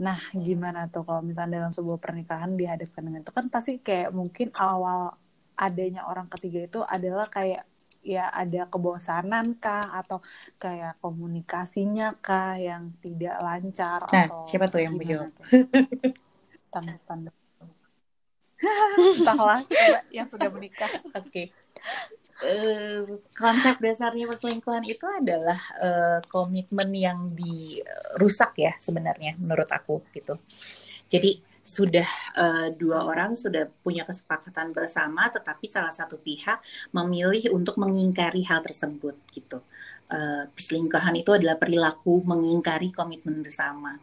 C: Nah, gimana tuh kalau misalnya dalam sebuah pernikahan dihadapkan dengan itu kan pasti kayak mungkin awal adanya orang ketiga itu adalah kayak ya ada kebosanan kah atau kayak komunikasinya kah yang tidak lancar
D: nah,
C: atau
D: siapa tuh yang menjawab?
C: Tanda-tanda. Entahlah, yang sudah menikah.
D: Oke. Okay. Uh, konsep dasarnya perselingkuhan itu adalah uh, komitmen yang dirusak ya sebenarnya menurut aku gitu. Jadi sudah uh, dua orang sudah punya kesepakatan bersama, tetapi salah satu pihak memilih untuk mengingkari hal tersebut gitu. Uh, perselingkuhan itu adalah perilaku mengingkari komitmen bersama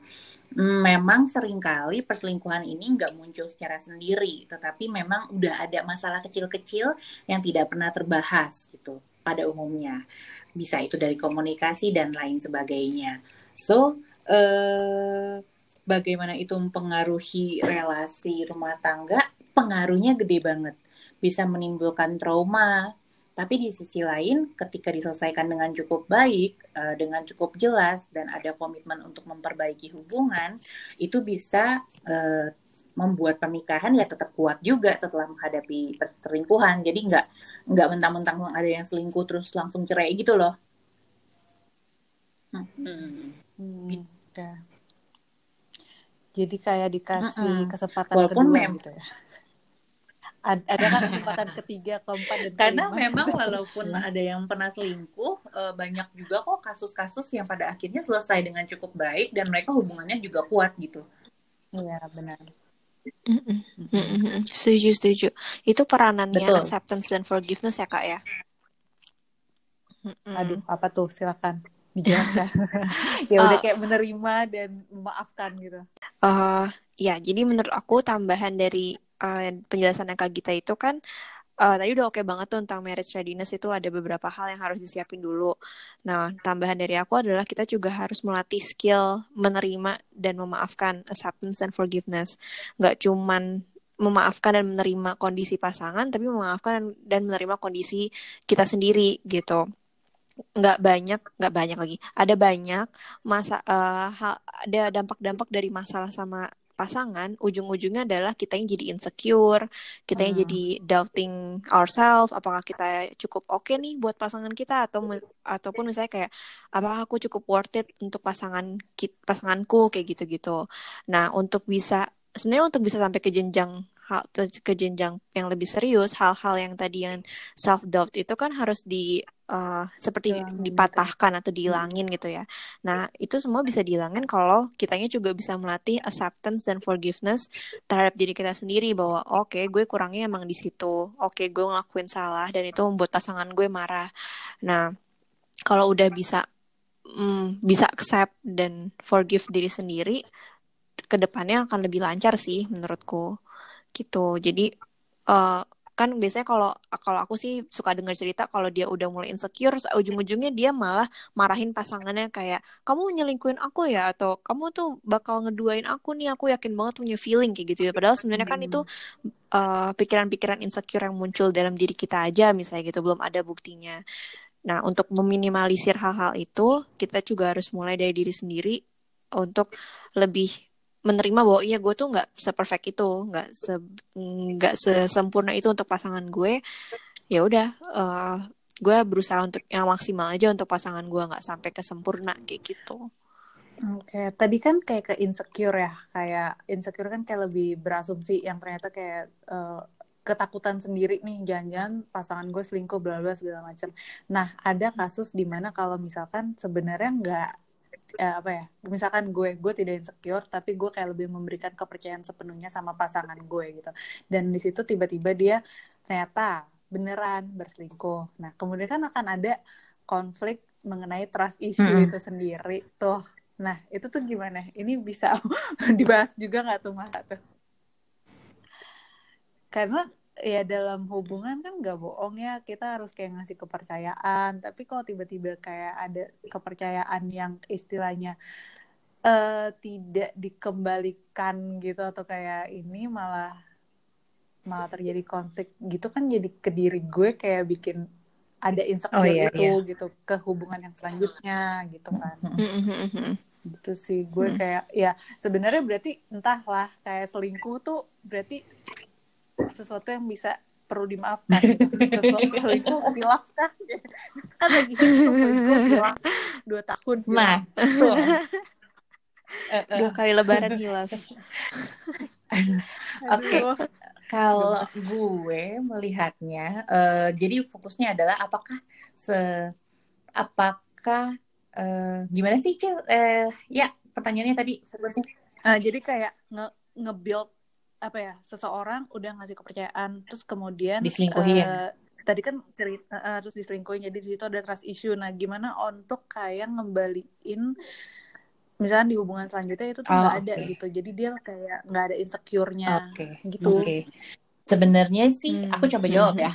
D: memang sering kali perselingkuhan ini nggak muncul secara sendiri, tetapi memang udah ada masalah kecil-kecil yang tidak pernah terbahas gitu pada umumnya. Bisa itu dari komunikasi dan lain sebagainya. So, eh, bagaimana itu mempengaruhi relasi rumah tangga? Pengaruhnya gede banget. Bisa menimbulkan trauma, tapi di sisi lain, ketika diselesaikan dengan cukup baik, uh, dengan cukup jelas, dan ada komitmen untuk memperbaiki hubungan, itu bisa uh, membuat pernikahan ya tetap kuat juga setelah menghadapi perselingkuhan. Jadi nggak nggak mentang-mentang ada yang selingkuh terus langsung cerai gitu loh.
C: Hmm. Hmm. Gitu. Jadi kayak dikasih mm -mm. kesempatan
D: Walaupun kedua gitu ya
C: ada kan kesempatan ketiga, keempat dan
D: Karena memang walaupun ada yang pernah selingkuh, eh, banyak juga kok kasus-kasus yang pada akhirnya selesai dengan cukup baik dan mereka hubungannya juga kuat gitu.
C: Iya benar.
E: Setuju setuju. Itu peranannya Betul. acceptance dan forgiveness ya kak ya.
C: Aduh apa tuh silakan dijelaskan. ya udah uh, kayak menerima dan memaafkan gitu.
E: Uh, ya jadi menurut aku tambahan dari uh, penjelasan Kak Gita itu kan uh, tadi udah oke okay banget tuh tentang marriage readiness itu ada beberapa hal yang harus disiapin dulu. Nah, tambahan dari aku adalah kita juga harus melatih skill menerima dan memaafkan acceptance and forgiveness. Gak cuman memaafkan dan menerima kondisi pasangan, tapi memaafkan dan menerima kondisi kita sendiri gitu. Nggak banyak, nggak banyak lagi. Ada banyak masa, uh, hal, ada dampak-dampak dari masalah sama pasangan ujung-ujungnya adalah kita yang jadi insecure kita yang hmm. jadi doubting ourselves apakah kita cukup oke okay nih buat pasangan kita atau ataupun misalnya kayak apakah aku cukup worth it untuk pasangan pasanganku kayak gitu-gitu nah untuk bisa sebenarnya untuk bisa sampai ke jenjang hal ke jenjang yang lebih serius hal-hal yang tadi yang self doubt itu kan harus di uh, seperti ya, dipatahkan atau dihilangin gitu ya. Nah, itu semua bisa dihilangin kalau kitanya juga bisa melatih acceptance dan forgiveness terhadap diri kita sendiri bahwa oke, okay, gue kurangnya emang di situ. Oke, okay, gue ngelakuin salah dan itu membuat pasangan gue marah. Nah, kalau udah bisa mm, bisa accept dan forgive diri sendiri, ke depannya akan lebih lancar sih menurutku gitu. Jadi uh, kan biasanya kalau kalau aku sih suka dengar cerita kalau dia udah mulai insecure ujung-ujungnya dia malah marahin pasangannya kayak kamu nyelingkuin aku ya? Atau kamu tuh bakal ngeduain aku nih? Aku yakin banget punya feeling kayak gitu. Ya padahal sebenarnya kan itu uh, pikiran-pikiran insecure yang muncul dalam diri kita aja misalnya gitu belum ada buktinya. Nah untuk meminimalisir hal-hal itu kita juga harus mulai dari diri sendiri untuk lebih menerima bahwa iya gue tuh nggak seperfect itu nggak se nggak sesempurna itu untuk pasangan gue ya udah uh, gue berusaha untuk yang maksimal aja untuk pasangan gue nggak sampai ke sempurna kayak gitu
C: Oke, okay. tadi kan kayak ke insecure ya, kayak insecure kan kayak lebih berasumsi yang ternyata kayak uh, ketakutan sendiri nih, jangan-jangan pasangan gue selingkuh, bla bla segala macam. Nah, ada kasus di mana kalau misalkan sebenarnya nggak eh, apa ya misalkan gue gue tidak insecure tapi gue kayak lebih memberikan kepercayaan sepenuhnya sama pasangan gue gitu. Dan di situ tiba-tiba dia ternyata beneran berselingkuh. Nah kemudian kan akan ada konflik mengenai trust issue hmm. itu sendiri tuh. Nah itu tuh gimana? Ini bisa dibahas juga nggak tuh mas tuh. Karena ya dalam hubungan kan nggak bohong ya kita harus kayak ngasih kepercayaan. Tapi kalau tiba-tiba kayak ada kepercayaan yang istilahnya uh, tidak dikembalikan gitu atau kayak ini malah malah terjadi konflik gitu kan jadi ke diri gue kayak bikin ada insecure oh, iya, itu iya. gitu ke hubungan yang selanjutnya gitu kan. Gitu sih gue kayak ya sebenarnya berarti entahlah kayak selingkuh tuh berarti sesuatu yang bisa perlu dimaafkan sesuatu itu dimaafkan kan lagi hilang. Dua tahun
D: nah.
E: dua kali lebaran hilaf
D: oke. Kalau gue melihatnya uh, jadi fokusnya adalah apakah se apakah uh, gimana sih cil? Uh, ya pertanyaannya tadi fokusnya.
C: Uh, jadi kayak nge nge-build apa ya seseorang udah ngasih kepercayaan terus kemudian
D: diselingkuhin uh,
C: tadi kan cerita uh, terus diselingkuhin jadi di situ ada trust issue nah gimana untuk kayak ngembaliin misalnya di hubungan selanjutnya itu tuh nggak oh, ada gitu jadi dia kayak nggak ada insecure-nya
D: okay.
C: gitu
D: okay. sebenarnya sih hmm. aku coba jawab hmm. ya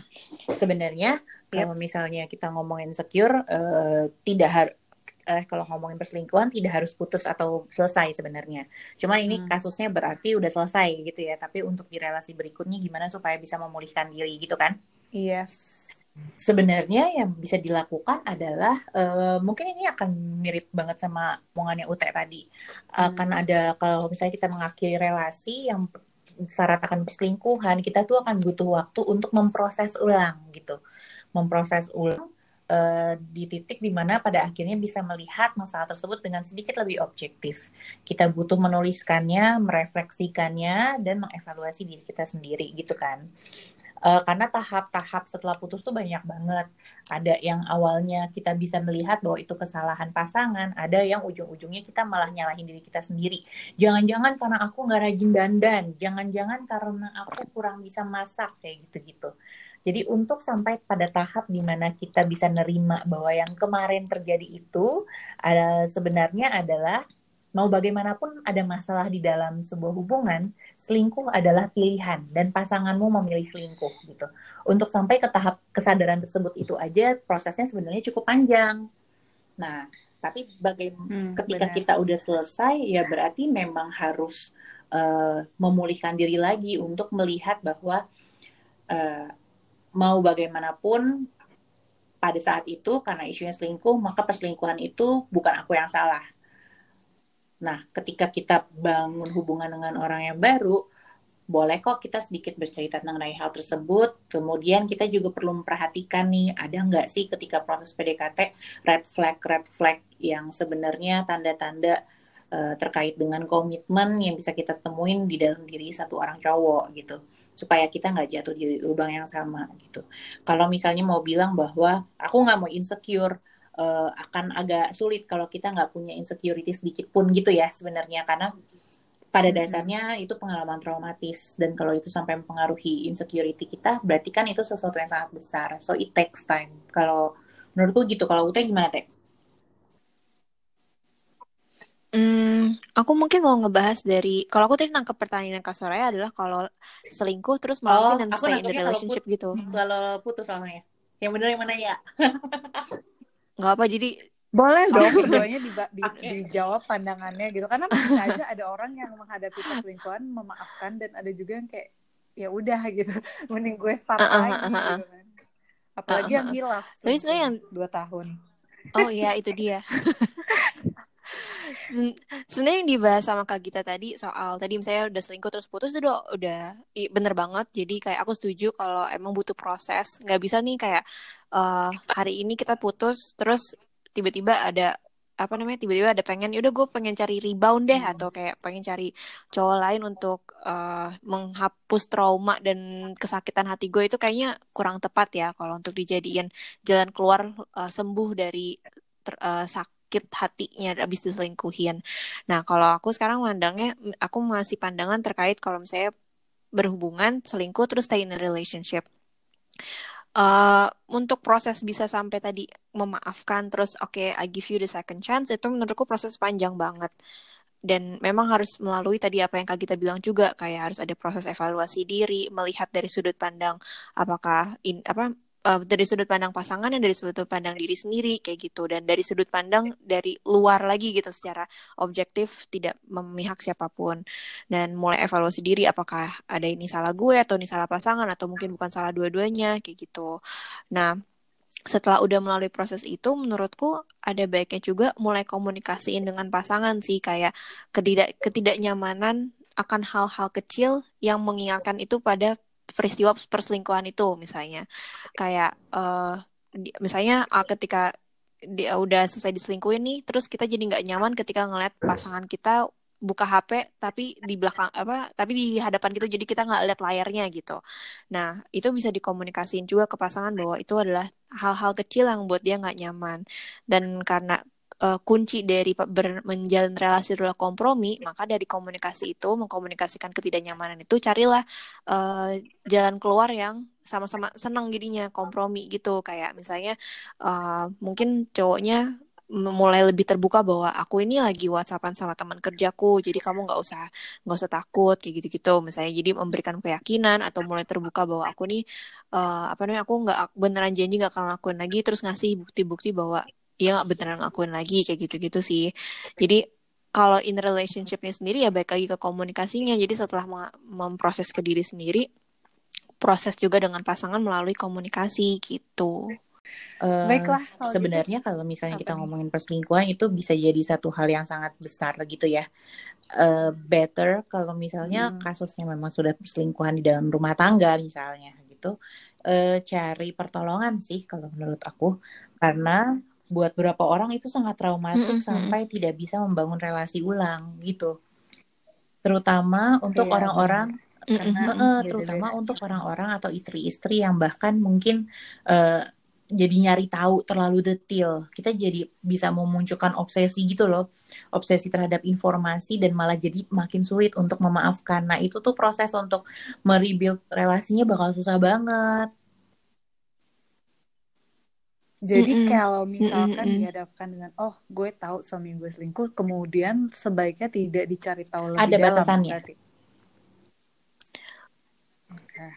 D: sebenarnya yep. kalau misalnya kita ngomongin insecure uh, tidak harus eh kalau ngomongin perselingkuhan tidak harus putus atau selesai sebenarnya. Cuman ini hmm. kasusnya berarti udah selesai gitu ya. Tapi untuk di relasi berikutnya gimana supaya bisa memulihkan diri gitu kan?
C: Yes.
D: Sebenarnya yang bisa dilakukan adalah uh, mungkin ini akan mirip banget sama omongannya Ute tadi. Uh, hmm. Karena ada kalau misalnya kita mengakhiri relasi yang syarat akan perselingkuhan, kita tuh akan butuh waktu untuk memproses ulang gitu. Memproses ulang uh, di titik di mana pada akhirnya bisa melihat masalah tersebut dengan sedikit lebih objektif. Kita butuh menuliskannya, merefleksikannya, dan mengevaluasi diri kita sendiri gitu kan. Uh, karena tahap-tahap setelah putus tuh banyak banget. Ada yang awalnya kita bisa melihat bahwa itu kesalahan pasangan, ada yang ujung-ujungnya kita malah nyalahin diri kita sendiri. Jangan-jangan karena aku nggak rajin dandan, jangan-jangan karena aku kurang bisa masak kayak gitu-gitu. Jadi untuk sampai pada tahap di mana kita bisa nerima bahwa yang kemarin terjadi itu ada sebenarnya adalah mau bagaimanapun ada masalah di dalam sebuah hubungan, selingkuh adalah pilihan dan pasanganmu memilih selingkuh gitu. Untuk sampai ke tahap kesadaran tersebut itu aja prosesnya sebenarnya cukup panjang. Nah, tapi bagaimana hmm, ketika benar. kita udah selesai ya berarti memang harus uh, memulihkan diri lagi untuk melihat bahwa uh, mau bagaimanapun pada saat itu karena isunya selingkuh maka perselingkuhan itu bukan aku yang salah Nah, ketika kita bangun hubungan dengan orang yang baru, boleh kok kita sedikit bercerita mengenai hal tersebut. Kemudian kita juga perlu memperhatikan nih, ada nggak sih ketika proses PDKT red flag, red flag yang sebenarnya tanda-tanda uh, terkait dengan komitmen yang bisa kita temuin di dalam diri satu orang cowok gitu. Supaya kita nggak jatuh di lubang yang sama gitu. Kalau misalnya mau bilang bahwa aku nggak mau insecure, uh, akan agak sulit kalau kita nggak punya insecurity sedikit pun gitu ya sebenarnya karena pada dasarnya itu pengalaman traumatis dan kalau itu sampai mempengaruhi insecurity kita berarti kan itu sesuatu yang sangat besar so it takes time kalau menurutku gitu kalau Ute gimana teh?
E: Hmm, aku mungkin mau ngebahas dari kalau aku tadi nangkep pertanyaan Kak Soraya adalah kalau selingkuh terus maafin oh, dan stay in the relationship
D: kalau
E: gitu.
D: Kalau putus soalnya. Yang benar yang mana ya?
E: nggak apa jadi
C: boleh dong keduanya di, di, okay. dijawab pandangannya gitu karena bisa aja ada orang yang menghadapi perselingkuhan memaafkan dan ada juga yang kayak ya udah gitu mending gue start uh, uh, lagi uh, uh, uh. gitu kan apalagi uh, uh, yang hilaf
E: tapi sebenarnya yang
C: dua tahun
E: oh iya itu dia sebenarnya yang dibahas sama kak Gita tadi soal tadi misalnya udah selingkuh terus putus itu udah, udah bener banget jadi kayak aku setuju kalau emang butuh proses nggak bisa nih kayak uh, hari ini kita putus terus tiba-tiba ada apa namanya tiba-tiba ada pengen udah gue pengen cari rebound deh hmm. atau kayak pengen cari cowok lain untuk uh, menghapus trauma dan kesakitan hati gue itu kayaknya kurang tepat ya kalau untuk dijadiin jalan keluar uh, sembuh dari ter, uh, sak sakit hatinya abis diselingkuhin. Nah, kalau aku sekarang mandangnya, aku masih pandangan terkait kalau misalnya berhubungan, selingkuh, terus stay in a relationship. Uh, untuk proses bisa sampai tadi memaafkan terus oke okay, I give you the second chance itu menurutku proses panjang banget dan memang harus melalui tadi apa yang kak kita bilang juga kayak harus ada proses evaluasi diri melihat dari sudut pandang apakah in apa uh, dari sudut pandang pasangan dan dari sudut pandang diri sendiri kayak gitu. Dan dari sudut pandang dari luar lagi gitu secara objektif tidak memihak siapa pun. Dan mulai evaluasi diri apakah ada ini salah gue atau ini salah pasangan atau mungkin bukan salah dua-duanya kayak gitu. Nah setelah udah melalui proses itu menurutku ada baiknya juga mulai komunikasiin dengan pasangan sih kayak ketidak ketidaknyamanan akan hal-hal kecil yang mengingatkan itu pada peristiwa perselingkuhan itu misalnya. Kayak uh, di, misalnya uh, ketika dia udah selesai diselingkuhin nih terus kita jadi nggak nyaman ketika ngeliat pasangan kita buka HP tapi di belakang apa tapi di hadapan kita jadi kita nggak lihat layarnya gitu. Nah itu bisa dikomunikasiin juga ke pasangan bahwa itu adalah hal-hal kecil yang buat dia nggak nyaman. Dan karena uh, kunci dari ber, menjalin relasi adalah kompromi, maka dari komunikasi itu mengkomunikasikan ketidaknyamanan itu carilah uh, jalan keluar yang sama-sama senang jadinya kompromi gitu. Kayak misalnya uh, mungkin cowoknya mulai lebih terbuka bahwa aku ini lagi whatsappan sama teman kerjaku jadi kamu nggak usah nggak usah takut kayak gitu gitu misalnya jadi memberikan keyakinan atau mulai terbuka bahwa aku nih uh, apa namanya aku nggak beneran janji nggak akan lakuin lagi terus ngasih bukti-bukti bahwa dia nggak beneran ngelakuin lagi kayak gitu-gitu sih jadi kalau in relationshipnya sendiri ya baik lagi ke komunikasinya jadi setelah memproses ke diri sendiri proses juga dengan pasangan melalui komunikasi gitu
D: Uh, Baiklah. Kalau gitu. sebenarnya gitu. kalau misalnya kita ngomongin perselingkuhan itu bisa jadi satu hal yang sangat besar gitu ya. Uh, better kalau misalnya hmm. kasusnya memang sudah perselingkuhan di dalam rumah tangga misalnya gitu, uh, cari pertolongan sih kalau menurut aku karena buat beberapa orang itu sangat traumatik mm -hmm. sampai tidak bisa membangun relasi ulang gitu. Terutama untuk iya, orang-orang -hmm. karena mm -hmm. uh, terutama untuk orang-orang atau istri-istri yang bahkan mungkin uh, jadi nyari tahu terlalu detail. Kita jadi bisa memunculkan obsesi gitu loh. Obsesi terhadap informasi dan malah jadi makin sulit untuk memaafkan. Nah, itu tuh proses untuk merebuild relasinya bakal susah banget.
C: Jadi mm -mm. kalau misalkan mm -mm. dihadapkan dengan oh gue tahu suami gue selingkuh, kemudian sebaiknya tidak dicari tahu lebih
D: Ada dalam. batasannya.
C: Berarti. Okay.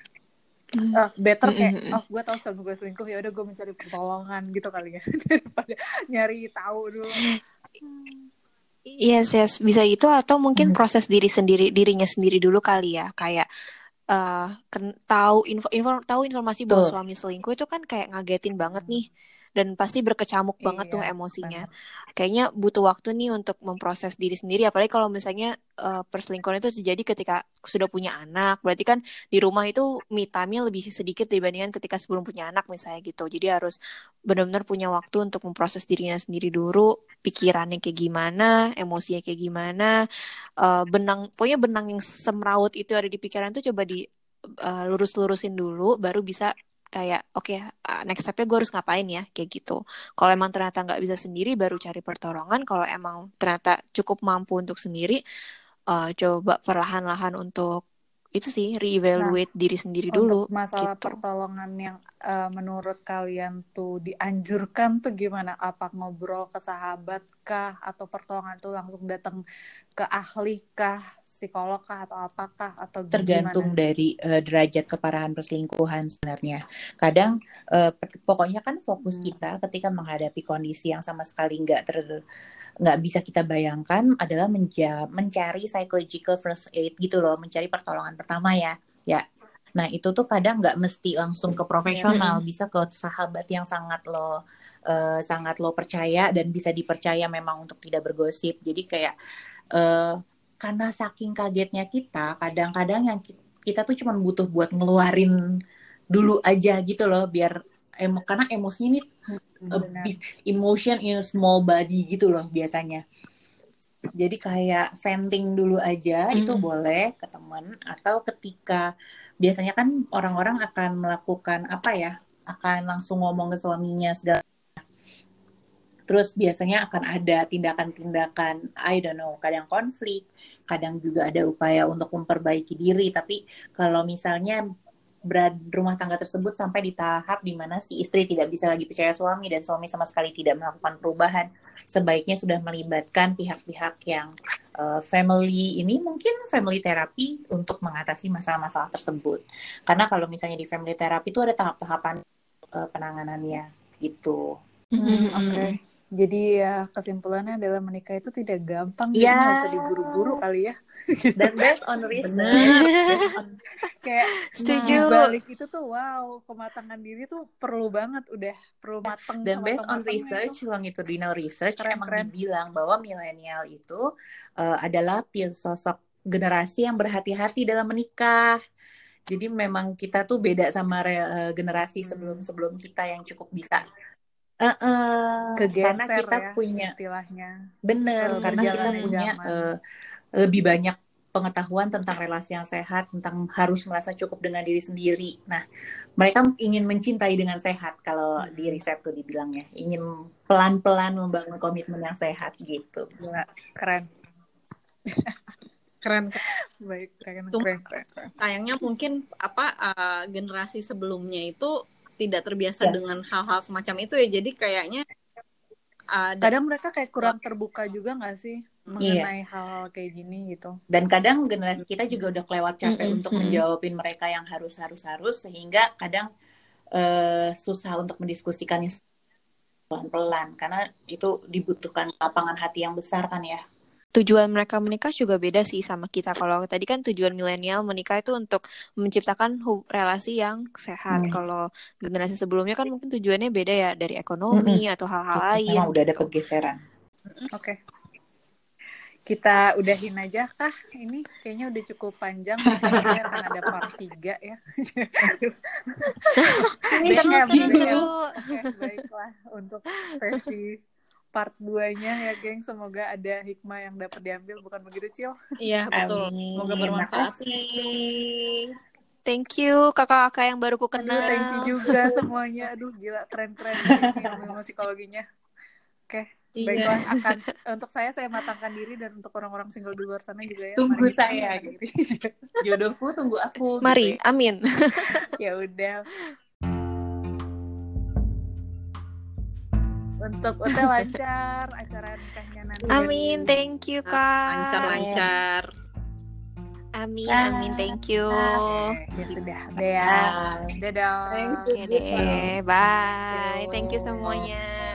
C: Mm. Uh, better kayak mm -hmm. oh gue tahu suami gue selingkuh ya udah gue mencari pertolongan gitu kali ya daripada nyari tahu dulu.
E: Yes, yes, bisa itu atau mungkin hmm. proses diri sendiri dirinya sendiri dulu kali ya, kayak uh, tahu info, info tahu informasi bahwa suami selingkuh itu kan kayak ngagetin banget nih dan pasti berkecamuk iya, banget tuh emosinya. Bener. Kayaknya butuh waktu nih untuk memproses diri sendiri apalagi kalau misalnya uh, perselingkuhan itu terjadi ketika sudah punya anak. Berarti kan di rumah itu me time-nya lebih sedikit dibandingkan ketika sebelum punya anak misalnya gitu. Jadi harus benar-benar punya waktu untuk memproses dirinya sendiri dulu, pikirannya kayak gimana, emosinya kayak gimana, uh, benang pokoknya benang yang semrawut itu ada di pikiran tuh coba di uh, lurus-lurusin dulu baru bisa kayak oke okay, next stepnya gue harus ngapain ya? Kayak gitu. Kalau emang ternyata nggak bisa sendiri baru cari pertolongan. Kalau emang ternyata cukup mampu untuk sendiri uh, coba perlahan-lahan untuk itu sih reevaluate nah, diri sendiri dulu
C: masalah gitu. pertolongan yang uh, menurut kalian tuh dianjurkan tuh gimana? Apa ngobrol ke sahabat kah atau pertolongan tuh langsung datang ke ahli kah psikolog kah atau apakah atau
D: tergantung gimana? dari uh, derajat keparahan perselingkuhan sebenarnya. Kadang uh, pokoknya kan fokus hmm. kita ketika menghadapi kondisi yang sama sekali nggak ter nggak bisa kita bayangkan adalah menja mencari psychological first aid gitu loh, mencari pertolongan pertama ya. Ya. Nah, itu tuh kadang nggak mesti langsung ke profesional, hmm. bisa ke sahabat yang sangat lo uh, sangat lo percaya dan bisa dipercaya memang untuk tidak bergosip. Jadi kayak uh, karena saking kagetnya kita kadang-kadang yang kita tuh cuma butuh buat ngeluarin dulu aja gitu loh biar em karena emosinya ini a big emotion in a small body gitu loh biasanya jadi kayak venting dulu aja hmm. itu boleh ke teman atau ketika biasanya kan orang-orang akan melakukan apa ya akan langsung ngomong ke suaminya segala Terus biasanya akan ada tindakan-tindakan, I don't know, kadang konflik, kadang juga ada upaya untuk memperbaiki diri. Tapi kalau misalnya berada rumah tangga tersebut sampai di tahap di mana si istri tidak bisa lagi percaya suami dan suami sama sekali tidak melakukan perubahan, sebaiknya sudah melibatkan pihak-pihak yang uh, family ini mungkin family terapi untuk mengatasi masalah-masalah tersebut. Karena kalau misalnya di family terapi itu ada tahap-tahapan uh, penanganannya gitu.
C: Mm -hmm, Oke. Okay. Jadi ya kesimpulannya adalah menikah itu tidak gampang, ya. nggak usah diburu-buru kali ya.
D: Dan based on research,
C: on... kayak setuju. Nah, balik itu tuh wow, kematangan diri tuh perlu banget, udah perlu mateng.
D: Dan based on research, itu. longitudinal research keren, emang keren. dibilang bahwa milenial itu uh, adalah sosok generasi yang berhati-hati dalam menikah. Jadi memang kita tuh beda sama uh, generasi sebelum-sebelum kita yang cukup bisa Uh, uh, karena kita ya, punya
C: istilahnya.
D: Bener, karena kita punya uh, lebih banyak pengetahuan tentang relasi yang sehat, tentang harus merasa cukup dengan diri sendiri. Nah, mereka ingin mencintai dengan sehat kalau hmm. di riset tuh dibilangnya, ingin pelan-pelan membangun komitmen yang sehat gitu.
C: Gila, keren.
B: keren baik keren, keren, keren, keren. sayangnya mungkin apa uh, generasi sebelumnya itu tidak terbiasa yes. dengan hal-hal semacam itu ya jadi kayaknya
C: uh, kadang mereka kayak kurang terbuka juga nggak sih mengenai iya. hal-hal kayak gini gitu
D: dan kadang generasi kita juga udah kelewat capek mm -hmm. untuk menjawabin mereka yang harus harus harus sehingga kadang uh, susah untuk mendiskusikannya pelan-pelan karena itu dibutuhkan lapangan hati yang besar kan ya
E: tujuan mereka menikah juga beda sih sama kita. Kalau tadi kan tujuan milenial menikah itu untuk menciptakan relasi yang sehat. Hmm. Kalau generasi sebelumnya kan mungkin tujuannya beda ya dari ekonomi hmm. atau hal-hal lain.
D: Memang udah ada gitu. pergeseran.
C: Oke. Okay. Kita udahin aja kah? Ini kayaknya udah cukup panjang. Kayaknya akan ada part 3 ya.
E: seru, seru, seru.
C: Oke, baiklah. Untuk versi part 2-nya ya, geng. Semoga ada hikmah yang dapat diambil, bukan begitu, Cil?
B: Iya, betul. Amin. Semoga bermanfaat.
E: Thank you kakak-kakak yang baru ku kenal.
C: Aduh, thank you juga semuanya. Aduh, gila keren-keren ilmu psikologinya. Oke, okay. iya. baiklah akan untuk saya saya matangkan diri dan untuk orang-orang single di luar sana juga ya.
D: Tunggu saya. Jodohku tunggu aku.
E: Mari, gitu ya. amin.
C: ya udah. Untuk udah lancar acara nikahnya nanti.
E: Amin, thank you kak.
B: Lancar-lancar.
E: Amin, ah, amin, thank you.
C: Ah, ya sudah, udah ya. Dadah.
E: Thank you. Okay, bye. Thank you semuanya.